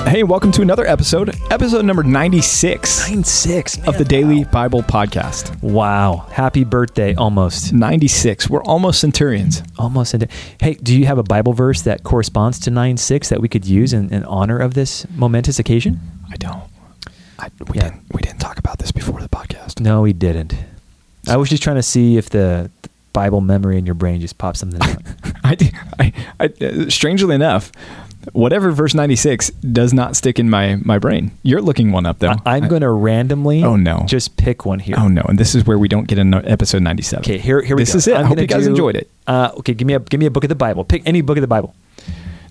Hey, welcome to another episode, episode number 96 Nine six of the Daily Bible Podcast. Wow! Happy birthday! Almost, 96. We're almost centurions. almost. Into, hey, do you have a Bible verse that corresponds to nine six that we could use in, in honor of this momentous occasion? I don't. I, we, Yeah. didn't, we didn't talk about this before the podcast. No, we didn't. I was just trying to see if the, the Bible memory in your brain just popped something out. I, did- I, I, uh, strangely enough, whatever verse 96 does not stick in my, my brain. You're looking one up, though. I, am I- going to randomly. Oh, no. Just pick one here. Oh, no. And this is where we don't get into episode 97. Okay, here here we This go. This is it. I I'm hope you guys do- enjoyed it. Uh, okay, give me a give me a book of the Bible. Pick any book of the Bible.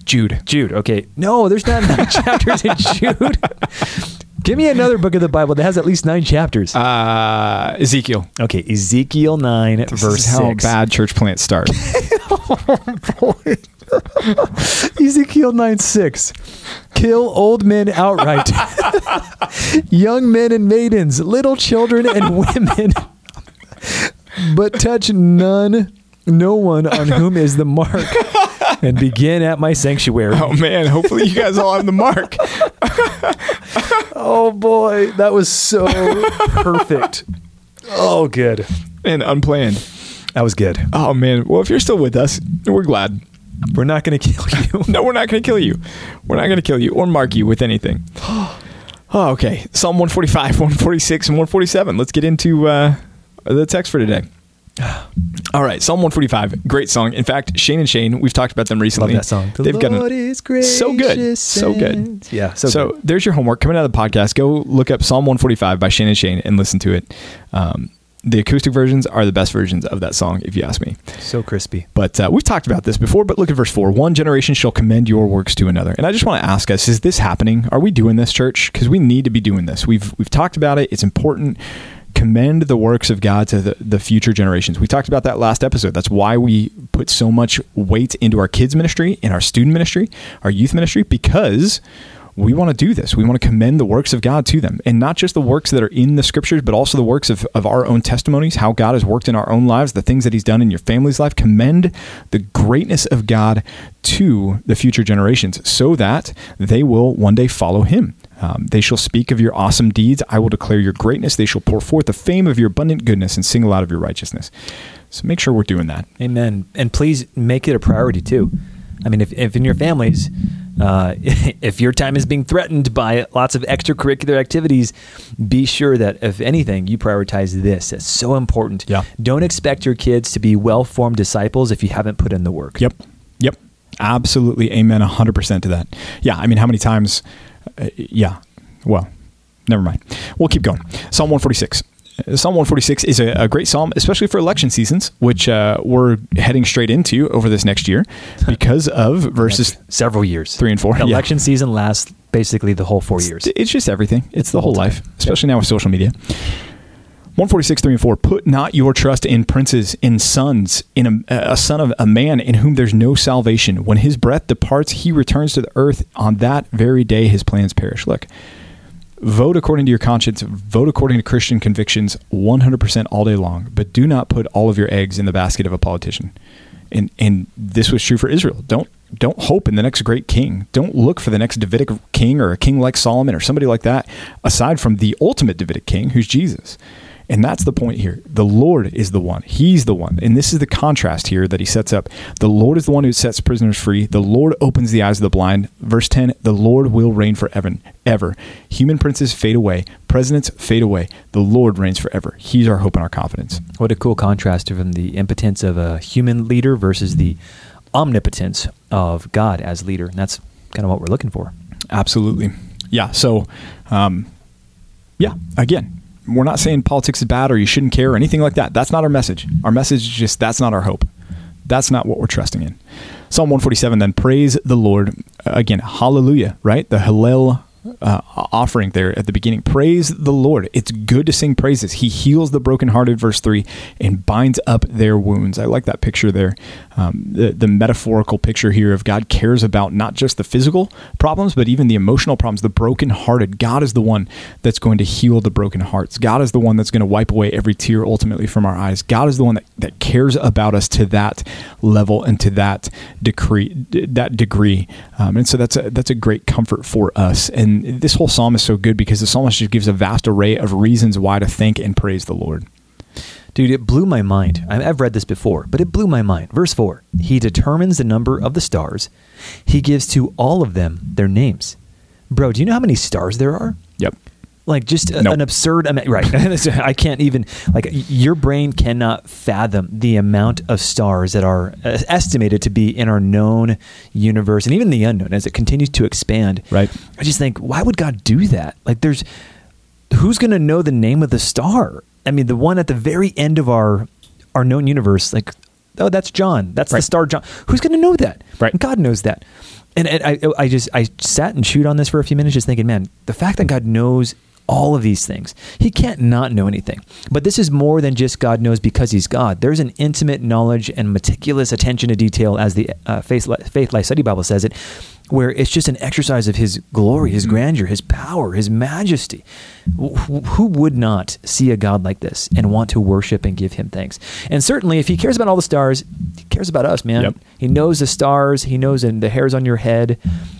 Jude. Jude. Okay. No, there's not nine chapters in Jude. Give me another book of the Bible that has at least nine chapters. Uh, Ezekiel. okay, Ezekiel nine, This verse is how six. bad church plants start. Ezekiel 9 6. Kill old men outright, young men and maidens, little children and women, but touch none, no one on whom is the mark, and begin at my sanctuary. oh, man. Hopefully, you guys all have the mark. Oh boy, that was so perfect. Oh, good. And unplanned. That was good. Oh, man. Well, if you're still with us, we're glad. We're not going to kill you. No, we're not going to kill you. We're not going to kill you or mark you with anything. oh, okay. Psalm 145, 146, and 147. Let's get into uh, the text for today. All right, Psalm 145, great song. In fact, Shane and Shane, we've talked about them recently. Love that song. They've got Lord an, is gracious so good, so good. Yeah, so, so, good. there's your homework coming out of the podcast. Go look up Psalm 145 by Shane and Shane and listen to it. Um, the acoustic versions are the best versions of that song, if you ask me. so crispy. But uh, we've talked about this before, but look at verse 4. One generation shall commend your works to another. And I just want to ask us, is this happening? Are we doing this, church? Because we need to be doing this. We've, we've talked about it. It's important. Commend the works of God to the, the future generations. We talked about that last episode. That's why we put so much weight into our kids' ministry, in our student ministry, our youth ministry, because we want to do this. We want to commend the works of God to them. And not just the works that are in the scriptures, but also the works of, of our own testimonies, how God has worked in our own lives, the things that He's done in your family's life. Commend the greatness of God to the future generations so that they will one day follow Him. Um, they shall speak of your awesome deeds. I will declare your greatness. They shall pour forth the fame of your abundant goodness and sing aloud of your righteousness. So make sure we're doing that. Amen. And please make it a priority too. I mean, if, if in your families, uh, if your time is being threatened by lots of extracurricular activities, be sure that if anything, you prioritize this. It's so important. Yeah. Don't expect your kids to be well formed disciples if you haven't put in the work. Yep. Yep. Absolutely. Amen. 100% to that. Yeah. I mean, how many times? Uh, yeah. Well, never mind. We'll keep going. Psalm 146. Psalm 146 is a, a great psalm, especially for election seasons, which uh, we're heading straight into over this next year because of verses. Several years. Three and four, The yeah. election season lasts basically the whole four years. It's just everything. It's the whole whole life, especially now with social media. 146, 3 and 4. Put not your trust in princes, in sons, in a, a son of a man in whom there's no salvation. When his breath departs, he returns to the earth. On that very day, his plans perish. Look, vote according to your conscience, vote according to Christian convictions 100% all day long, but do not put all of your eggs in the basket of a politician. And, and this was true for Israel. Don't don't hope in the next great king. Don't look for the next Davidic king or a king like Solomon or somebody like that, aside from the ultimate Davidic king, who's Jesus. And that's the point here. The Lord is the one. He's the one. And this is the contrast here that he sets up. The Lord is the one who sets prisoners free. The Lord opens the eyes of the blind. Verse 10 The Lord will reign forever. Ever. Human princes fade away, presidents fade away. The Lord reigns forever. He's our hope and our confidence. What a cool contrast from the impotence of a human leader versus the omnipotence of God as leader. And that's kind of what we're looking for. Absolutely. Yeah. So, um, yeah, again, we're not saying politics is bad or you shouldn't care or anything like that. That's not our message. Our message is just that's not our hope. That's not what we're trusting in. Psalm 147 then praise the Lord. Uh, again, hallelujah, right? The Hallel uh, offering there at the beginning. Praise the Lord. It's good to sing praises. He heals the brokenhearted, verse 3, and binds up their wounds. I like that picture there. Um, the, the metaphorical picture here of God cares about not just the physical problems, but even the emotional problems, the brokenhearted. God is the one that's going to heal the broken hearts. God is the one that's going to wipe away every tear ultimately from our eyes. God is the one that, that cares about us to that level and to that decree, that degree. Um, and so that's a, that's a great comfort for us. And and this whole psalm is so good because the psalmist just gives a vast array of reasons why to thank and praise the Lord. Dude, it blew my mind. I've read this before, but it blew my mind. Verse 4 He determines the number of the stars, He gives to all of them their names. Bro, do you know how many stars there are? Yep like just a, nope. an absurd amount right. I can't even like your brain cannot fathom the amount of stars that are uh, estimated to be in our known universe and even the unknown as it continues to expand. Right. I just think why would god do that? Like there's who's going to know the name of the star? I mean the one at the very end of our our known universe like oh that's john. That's right. the star john. Who's going to know that? Right. God knows that. And, and I, I just I sat and chewed on this for a few minutes, just thinking, man, the fact that God knows all of these things. He can't not know anything. But this is more than just God knows because He's God. There's an intimate knowledge and meticulous attention to detail, as the uh, Faith, Faithlife Study Bible says it, where it's just an exercise of His glory, His mm-hmm. grandeur, His power, His majesty. Who would not see a God like this and want to worship and give Him thanks? And certainly, if He cares about all the stars, He cares about us, man. Yep. He knows the stars. He knows the hairs on your head,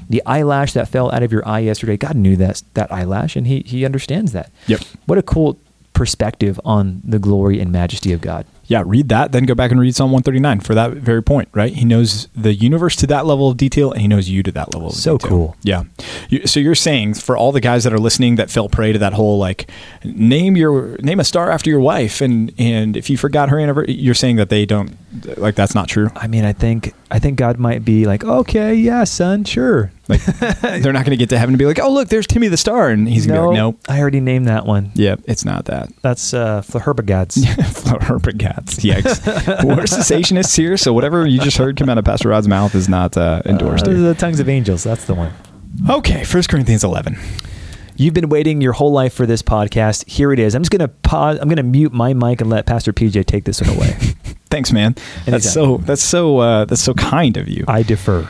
the eyelash that fell out of your eye yesterday. God knew that that eyelash, and He He understands that. Yep. What a cool perspective on the glory and majesty of God yeah, read that, then go back and read Psalm 139 for that very point, right? He knows the universe to that level of detail and he knows you to that level of detail. so detail. cool. Yeah. so you're saying for all the guys that are listening that fell prey to that whole like name your name a star after your wife and and if you forgot her anniversary, you're saying that they don't like that's not true. I mean, I think I think God might be like, "Okay, yeah, son, sure." Like they're not going to get to heaven and be like, "Oh, look, there's Timmy the star," and he's going to be like, "Nope, I already named that one." Yeah, it's not that. That's uh, Flaherbagatz. Flaherbagatz. Yikes. We're cessationists here, so whatever you just heard come out of Pastor Rod's mouth is not uh, endorsed. Uh, the tongues of angels. That's the one. Okay, First Corinthians 11. You've been waiting your whole life for this podcast. Here it is. I'm just gonna pause. I'm gonna mute my mic and let Pastor PJ take this one away. Thanks, man. That's so. That's so. Uh, that's so kind of you. I defer.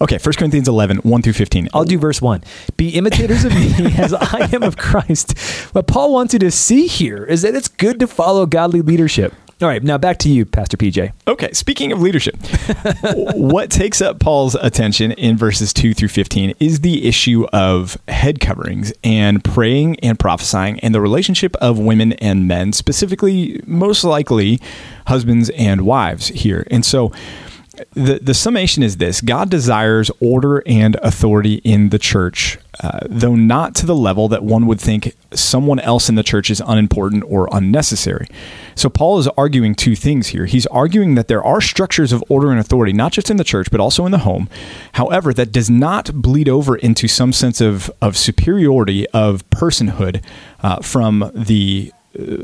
Okay, 1 Corinthians 11, 1 through 15. I'll do verse 1. Be imitators of me as I am of Christ. What Paul wants you to see here is that it's good to follow godly leadership. All right, now back to you, Pastor PJ. Okay, speaking of leadership, what takes up Paul's attention in verses 2 through 15 is the issue of head coverings and praying and prophesying and the relationship of women and men, specifically, most likely, husbands and wives here. And so, the, the summation is this God desires order and authority in the church, uh, though not to the level that one would think someone else in the church is unimportant or unnecessary. So, Paul is arguing two things here. He's arguing that there are structures of order and authority, not just in the church, but also in the home. However, that does not bleed over into some sense of, of superiority of personhood uh, from the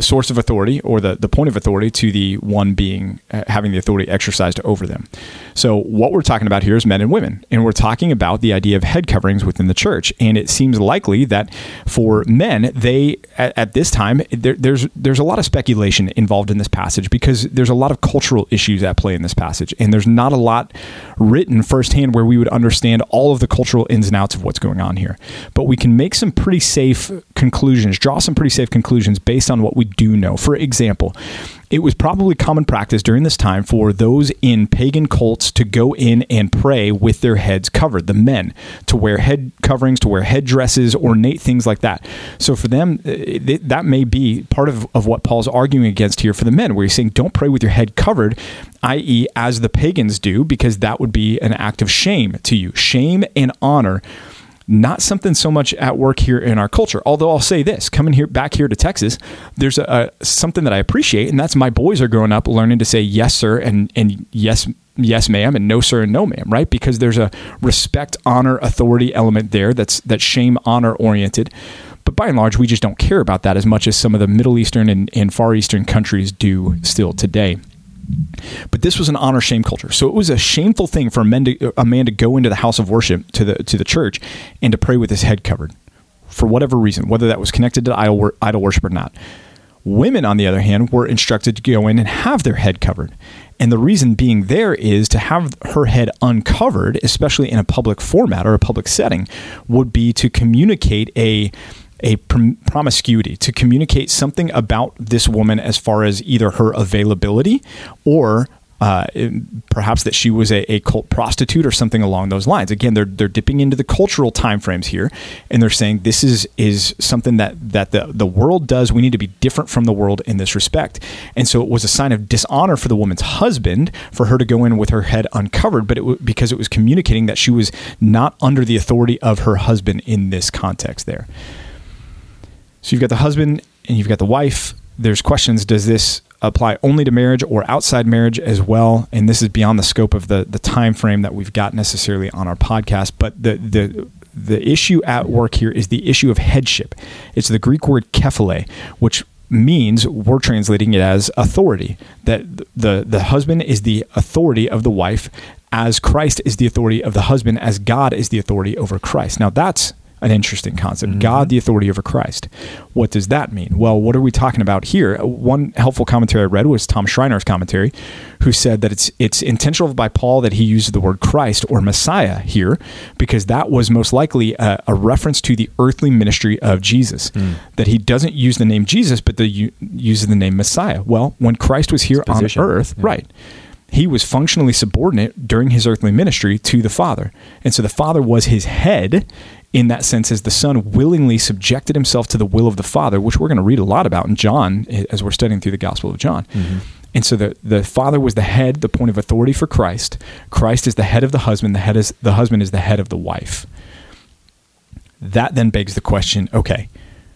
source of authority or the, the point of authority to the one being uh, having the authority exercised over them. So, what we're talking about here is men and women, and we're talking about the idea of head coverings within the church. And it seems likely that for men, they at, at this time there, there's there's a lot of speculation involved in this passage because there's a lot of cultural issues at play in this passage, and there's not a lot written firsthand where we would understand all of the cultural ins and outs of what's going on here. But we can make some pretty safe conclusions, draw some pretty safe conclusions based on what we do know. For example, it was probably common practice during this time for those in pagan cults to go in and pray with their heads covered, the men, to wear head coverings, to wear headdresses, ornate things like that. So for them, uh, that may be part of, of what Paul's arguing against here for the men, where he's saying, don't pray with your head covered, i.e., as the pagans do, because that would be an act of shame to you. Shame and honor not something so much at work here in our culture. Although I'll say this, coming here back here to Texas, there's a, a, something that I appreciate, and that's my boys are growing up learning to say yes sir and and yes yes ma'am and no sir and no ma'am, right? Because there's a respect, honor, authority element there that's that shame honor oriented. But by and large, we just don't care about that as much as some of the Middle Eastern and, and Far Eastern countries do still today. But this was an honor shame culture. So it was a shameful thing for a man, to, a man to go into the house of worship to the to the church and to pray with his head covered for whatever reason, whether that was connected to idol, idol worship or not. Women, on the other hand, were instructed to go in and have their head covered. And the reason being there is to have her head uncovered, especially in a public format or a public setting, would be to communicate a a prom- promiscuity to communicate something about this woman as far as either her availability or uh, perhaps that she was a, a, cult prostitute or something along those lines. Again, they're they're dipping into the cultural timeframes here, and they're saying this is is something that that the the world does. We need to be different from the world in this respect. And so it was a sign of dishonor for the woman's husband for her to go in with her head uncovered, but it w- because it was communicating that she was not under the authority of her husband in this context. There. So you've got the husband and you've got the wife. There's questions. Does this apply only to marriage or outside marriage as well. And this is beyond the scope of the the time frame that we've got necessarily on our podcast. But the the the issue at work here is the issue of headship. It's the Greek word kephale, which means we're translating it as authority. That the the husband is the authority of the wife, as Christ is the authority of the husband, as God is the authority over Christ. Now that's an interesting concept. Mm-hmm. God, the authority over Christ. What does that mean? Well, what are we talking about here? One helpful commentary I read was Tom Schreiner's commentary, who said that it's it's intentional by Paul that he uses the word Christ or Messiah here because that was most likely a, a reference to the earthly ministry of Jesus. Mm. That he doesn't use the name Jesus, but the, uses the name Messiah. Well, when Christ was here on earth, yeah. right he was functionally subordinate during his earthly ministry to the Father. And so the Father was his head in that sense as the Son willingly subjected himself to the will of the Father, which we're going to read a lot about in John as we're studying through the Gospel of John. Mm-hmm. And so the, the Father was the head, the point of authority for Christ. Christ is the head of the husband, the head is the husband is the head of the wife. That then begs the question, okay,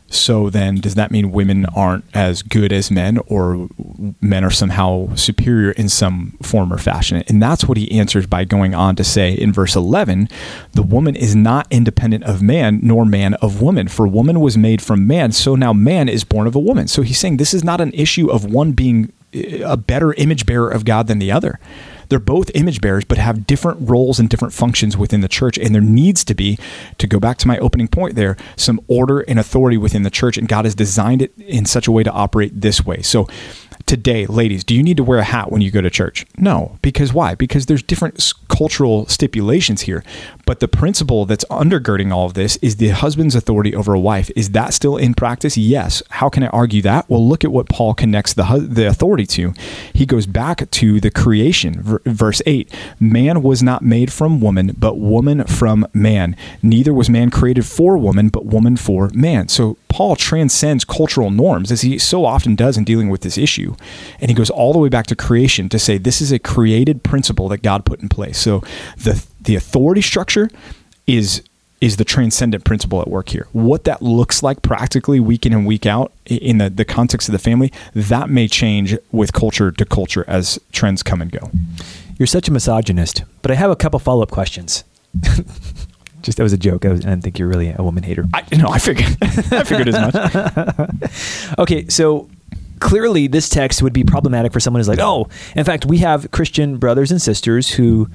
so then, does that mean women aren't as good as men, or men are somehow superior in some form or fashion? And that's what he answers by going on to say in verse 11 the woman is not independent of man, nor man of woman. For woman was made from man, so now man is born of a woman. So he's saying this is not an issue of one being eh, a better image bearer of God than the other. They're both image bearers, but have different roles and different functions within the church. And there needs to be, to go back to my opening point there, some order and authority within the church. And God has designed it in such a way to operate this way. So today, ladies, do you need to wear a hat when you go to church? No. Because why? Because there's different cultural stipulations here. But the principle that's undergirding all of this is the husband's authority over a wife. Is that still in practice? Yes. How can I argue that? Well, look at what Paul connects the, the authority to. He goes back to the creation, verse 8 Man was not made from woman, but woman from man. Neither was man created for woman, but woman for man. So Paul transcends cultural norms, as he so often does in dealing with this issue. And he goes all the way back to creation to say this is a created principle that God put in place. So the the authority structure is is the transcendent principle at work here. What that looks like practically week in and week out in the, the context of the family, that may change with culture to culture as trends come and go. You're such a misogynist, but I have a couple follow up questions. Just that was a joke. I, was, I, didn't think you're really a woman hater. I no, I figured. I figured as much. okay, so clearly this text would be problematic for someone who's like, oh, in fact, we have Christian brothers and sisters who,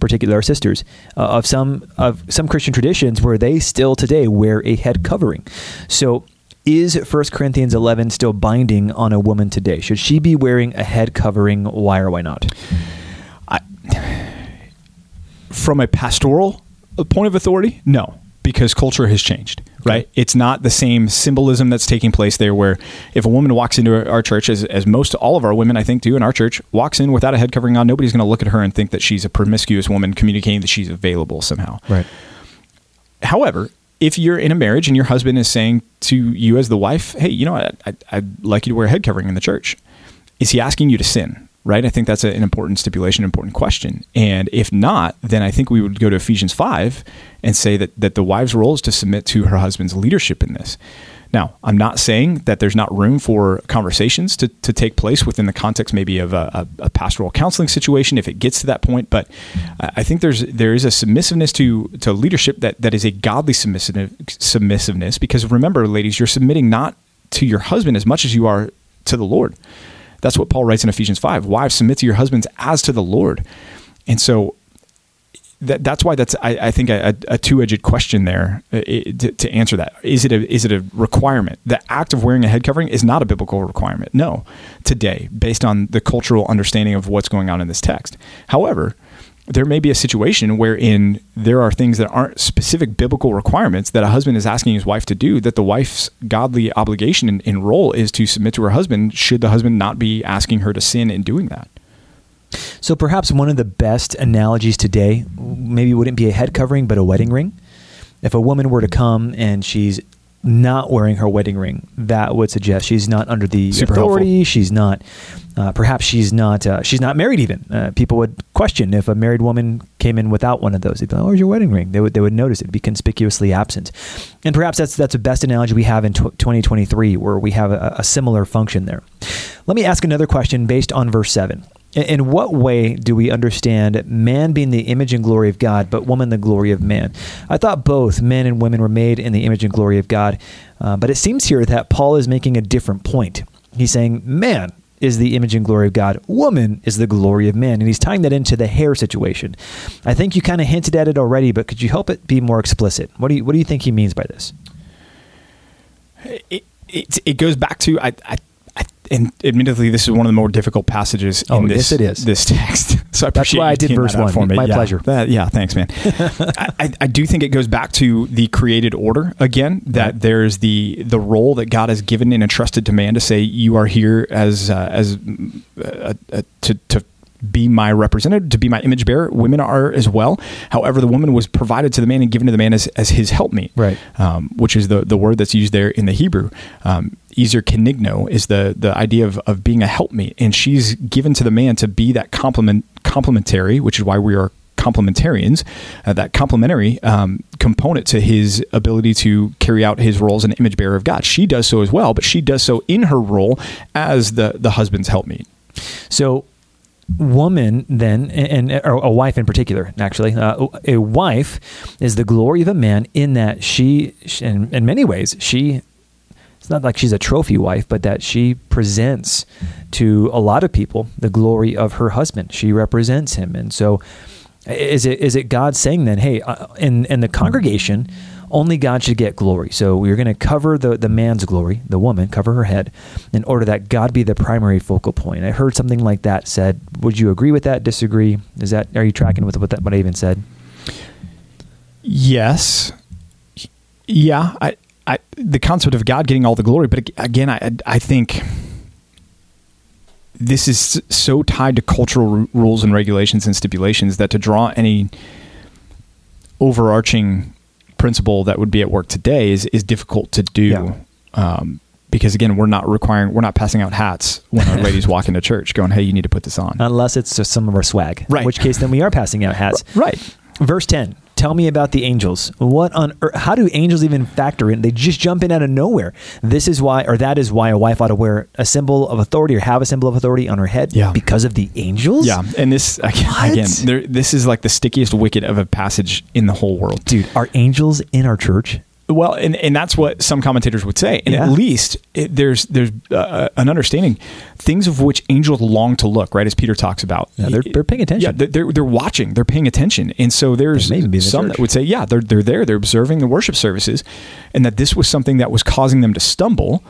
particularly our sisters, uh, of some of some Christian traditions where they still today wear a head covering. So is 1 Corinthians 11 still binding on a woman today? Should she be wearing a head covering? Why or why not? I, from a pastoral point of authority, no because culture has changed, right? It's not the same symbolism that's taking place there. Where if a woman walks into our church, as, as most all of our women, I think, do in our church, walks in without a head covering on, nobody's going to look at her and think that she's a promiscuous woman communicating that she's available somehow. Right. However, if you're in a marriage and your husband is saying to you as the wife, "Hey, you know, I, I, I'd like you to wear a head covering in the church," is he asking you to sin? Right? I think that's an important stipulation, important question. And if not, then I think we would go to Ephesians 5 and say that, that the wife's role is to submit to her husband's leadership in this. Now, I'm not saying that there's not room for conversations to, to take place within the context maybe of a, a, a pastoral counseling situation if it gets to that point. But I think there's there is a submissiveness to to leadership that, that is a godly submissive, submissiveness because remember, ladies, you're submitting not to your husband as much as you are to the Lord That's what Paul writes in Ephesians 5. Wives, submit to your husbands as to the Lord. And so that, that's why that's I, I think a, a, two-edged question there uh, to, to, answer that is it a is it a requirement the act of wearing a head covering is not a biblical requirement no today based on the cultural understanding of what's going on in this text however there may be a situation wherein there are things that aren't specific biblical requirements that a husband is asking his wife to do that the wife's godly obligation and, and role is to submit to her husband should the husband not be asking her to sin in doing that. So perhaps one of the best analogies today maybe wouldn't be a head covering but a wedding ring. If a woman were to come and she's not wearing her wedding ring, that would suggest she's not under the Super authority. Helpful. She's not, uh, perhaps she's not, uh, she's not married. Even uh, people would question if a married woman came in without one of those. They'd be like, "Oh, where's your wedding ring?" They would they would notice it, would be conspicuously absent. And perhaps that's that's the best analogy we have in t- 2023, where we have a, a similar function there. Let me ask another question based on verse seven. In what way do we understand man being the image and glory of God, but woman the glory of man? I thought both men and women were made in the image and glory of God, uh, but it seems here that Paul is making a different point. He's saying man is the image and glory of God, woman is the glory of man, and he's tying that into the hair situation. I think you kind of hinted at it already, but could you help it be more explicit? What do you what do you think he means by this? It it, it goes back to I, I and admittedly, this is one of the more difficult passages oh, in this, yes, it is. this text. So I That's why I did verse one. For me. My yeah, pleasure. That, yeah, thanks, man. I, I, do think it goes back to the created order again. That right. there's the the role that God has given and entrusted to man to say you are here as uh, as uh, uh, to to be my representative, to be my image bearer. Women are as well. However, the woman was provided to the man and given to the man as, as his helpmeet, right? Um, which is the, the word that's used there in the Hebrew. Um, Ezer kenegdo is the the idea of, of being a helpmeet, and she's given to the man to be that complement complementary, which is why we are complementarians, uh, that complementary um, component to his ability to carry out his role as an image bearer of God. She does so as well, but she does so in her role as the the husband's helpmeet. So woman then and, a wife in particular actually. Uh, a wife is the glory of a man in that she in, in many ways she it's not like she's a trophy wife but that she presents to a lot of people the glory of her husband. She represents him. And so is it is it god saying then hey uh, in in the congregation only God should get glory. So we're going to cover the, the man's glory, the woman, cover her head, in order that God be the primary focal point. I heard something like that said. Would you agree with that? Disagree? Is that are you tracking with what that what I even said? Yes. Yeah. I, I the concept of God getting all the glory, but again, I I think this is so tied to cultural rules and regulations and stipulations that to draw any overarching principle that would be at work today is is difficult to do. Yeah. Um, because again, we're not requiring, we're not passing out hats when our ladies walk into church, going, "Hey, you need to put this on." Unless it's just some of our swag, right? In which case, then we are passing out hats, right? Verse ten: Tell me about the angels. What on earth, how do angels even factor in? They just jump in out of nowhere. This is why, or that is why, a wife ought to wear a symbol of authority or have a symbol of authority on her head. Yeah. because of the angels. Yeah, and this again, again there, this is like the stickiest wicket of a passage in the whole world, dude. Are angels in our church? Well, and, and that's what some commentators would say. And Yeah. at least it, there's there's uh, an understanding things of which angels long to look, right? As Peter talks about, Yeah, they're- they're paying attention. Yeah, they're- they're watching, they're paying attention, and so there's They may even be in the some church. that would say, yeah, they're they're there, they're observing the worship services, and that this was something that was causing them to stumble,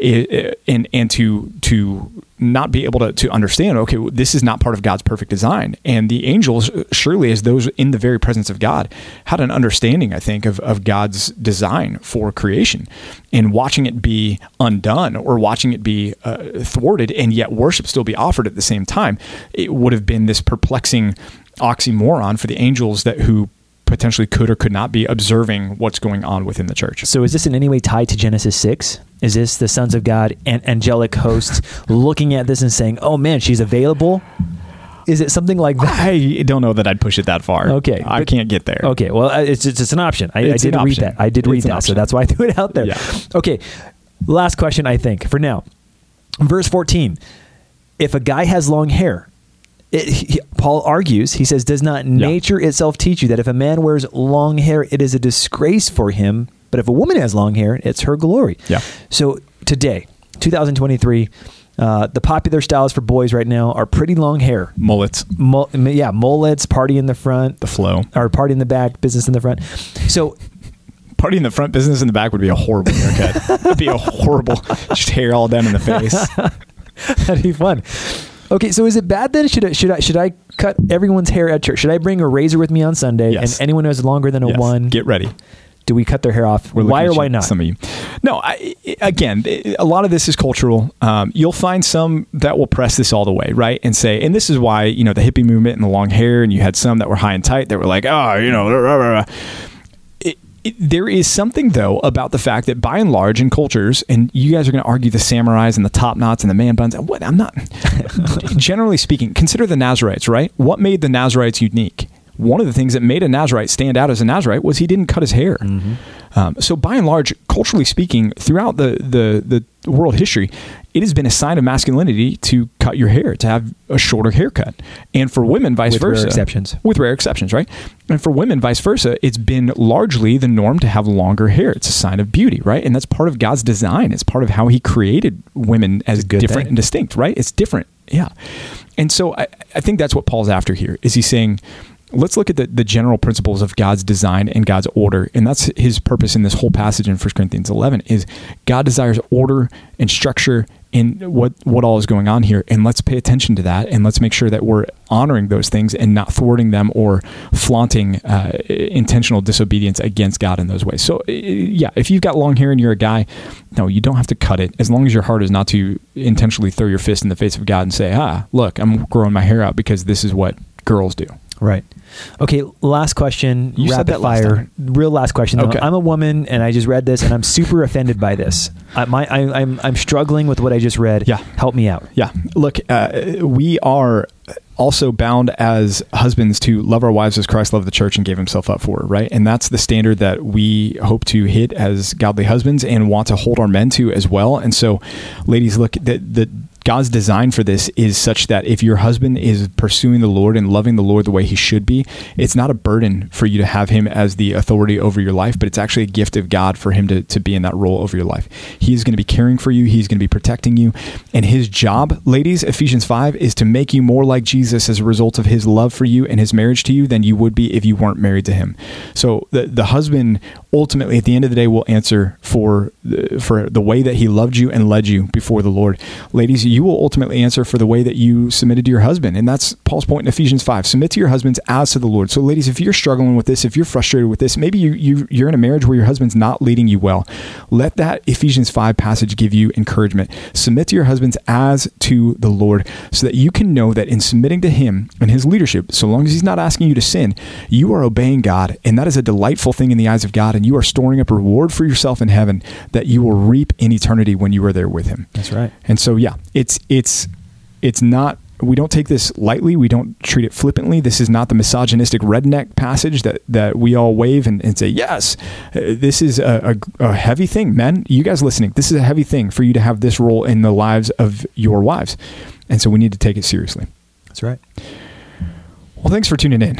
and and to to not be able to, to understand okay this is not part of god's perfect design. And the angels surely as those in the very presence of god had an understanding i think of, of god's design for creation. And watching it be undone or watching it be uh, thwarted and yet worship still be offered at the same time it would have been this perplexing oxymoron for the angels that who potentially could or could not be observing what's going on within the church So is this in any way tied to Genesis six? Is this the sons of God and angelic hosts looking at this and saying, "Oh man, she's available"? Is it something like that? I don't know that I'd push it that far. Okay, I but- can't get there. Okay, well, it's it's, it's an option. I, I did read option. that. I did read an that, so that's why I threw it out there. Yeah. Okay, last question. I think for now, verse fourteen. If a guy has long hair, it, he, Paul argues. He says, "Does not nature itself teach you that if a man wears long hair, it is a disgrace for him? But if a woman has long hair, it's her glory." Yeah. So today, 2023, Uh, the popular styles for boys right now are pretty long hair. Mullets, Mul- yeah, mullets, party in the front, the flow. or party in the back, business in the front. So Party in the front, business in the back would be a horrible haircut. It'd be a horrible, just hair all down in the face. That'd be fun. Okay, so is it bad then? Should I, should I should I cut everyone's hair at church? Should I bring a razor with me on Sunday? Yes. And anyone who has longer than a Yes. one, Get ready. do we cut their hair off? We're why or why not? Some of you. No, I, again, a lot of this is cultural. Um, you'll find some that will press this all the way, right? And say, and this is why, you know, the hippie movement and the long hair, and you had some that were high and tight that were like, oh, you know, rah, rah, rah. It, there is something though about the fact that by and large in cultures, and you guys are going to argue the samurais and the top knots and the man buns. What I'm not. generally speaking, consider the Nazarites, right? What made the Nazarites unique? One of the things that made a Nazarite stand out as a Nazarite was he didn't cut his hair. Mm-hmm. Um, so, by and large, culturally speaking, throughout the, the the world history, it has been a sign of masculinity to cut your hair, to have a shorter haircut, and for women, vice With rare versa. exceptions. With rare exceptions, right? And for women, vice versa, it's been largely the norm to have longer hair. It's a sign of beauty, right? And that's part of God's design. It's part of how He created women as good different thing. and distinct, right? It's different, yeah. And so I, I think that's what Paul's after here. Is he saying? Let's look at the, the general principles of God's design and God's order. And that's his purpose in this whole passage in 1 Corinthians 11 is God desires order and structure in what, what all is going on here. And let's pay attention to that. And let's make sure that we're honoring those things and not thwarting them or flaunting uh, intentional disobedience against God in those ways. So, uh, yeah, if you've got long hair and you're a guy, no, you don't have to cut it as long as your heart is not to intentionally throw your fist in the face of God and say, ah, look, I'm growing my hair out because this is what girls do. Right. Okay. Last question. You said rapid fire. time. Real last question. though. Okay. I'm a woman, and I just read this, and I'm super offended by this. I, my, I, I'm I'm struggling with what I just read. Yeah. Help me out. Yeah. Look, uh, we are also bound as husbands to love our wives as Christ loved the church and gave himself up for right? And that's the standard that we hope to hit as godly husbands and want to hold our men to as well. And so, ladies, look, the, the God's design for this is such that if your husband is pursuing the Lord and loving the Lord the way he should be, it's not a burden for you to have him as the authority over your life, but it's actually a gift of God for him to, to be in that role over your life. He's going to be caring for you, he's going to be protecting you. And his job, ladies, Ephesians 5, is to make you more like Jesus as a result of his love for you and his marriage to you than you would be if you weren't married to him. So the, the husband ultimately at the end of the day will answer for the, for the way that he loved you and led you before the Lord. Ladies, you will ultimately answer for the way that you submitted to your husband. And that's Paul's point in Ephesians 5. Submit to your husbands as to the Lord. So ladies, if you're struggling with this, if you're frustrated with this, maybe you, you you're in a marriage where your husband's not leading you well. Let that Ephesians 5 passage give you encouragement. Submit to your husbands as to the Lord so that you can know that in submitting to him and his leadership, so long as he's not asking you to sin, you are obeying God. And that is a delightful thing in the eyes of God. And you are storing up reward for yourself in heaven that you will reap in eternity when you are there with him. That's right. And so, yeah, it's it's it's not. We don't take this lightly. We don't treat it flippantly. This is not the misogynistic redneck passage that, that we all wave and, and say, yes, this is a, a, a heavy thing. Men, you guys listening, this is a heavy thing for you to have this role in the lives of your wives. And so we need to take it seriously. That's right. Well, thanks for tuning in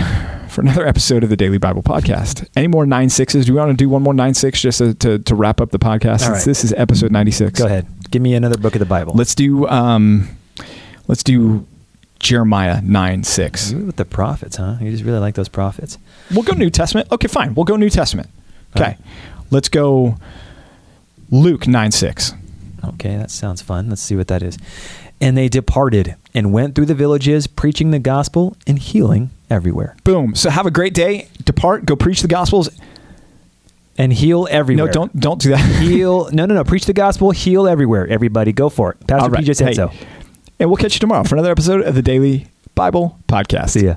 for another episode of the Daily Bible Podcast. Any more nine sixes? Do we want to do one more nine six just to, to, to wrap up the podcast? Right. This is episode 96. Go ahead. Give me another book of the Bible. Let's do um, let's do Jeremiah nine six. Ooh, with the prophets, huh? You just really like those prophets. We'll go New Testament. Okay, fine. We'll go New Testament. Okay, right. let's go Luke nine six. Okay, that sounds fun. Let's see what that is. And they departed and went through the villages, preaching the gospel and healing everywhere. Boom. So have a great day. Depart. Go preach the gospels. And heal everywhere. No, don't don't do that. heal. No, no, no. Preach the gospel. Heal everywhere. Everybody, go for it. Pastor All right. P just said Hey, so. And we'll catch you tomorrow for another episode of the Daily Bible Podcast. See ya.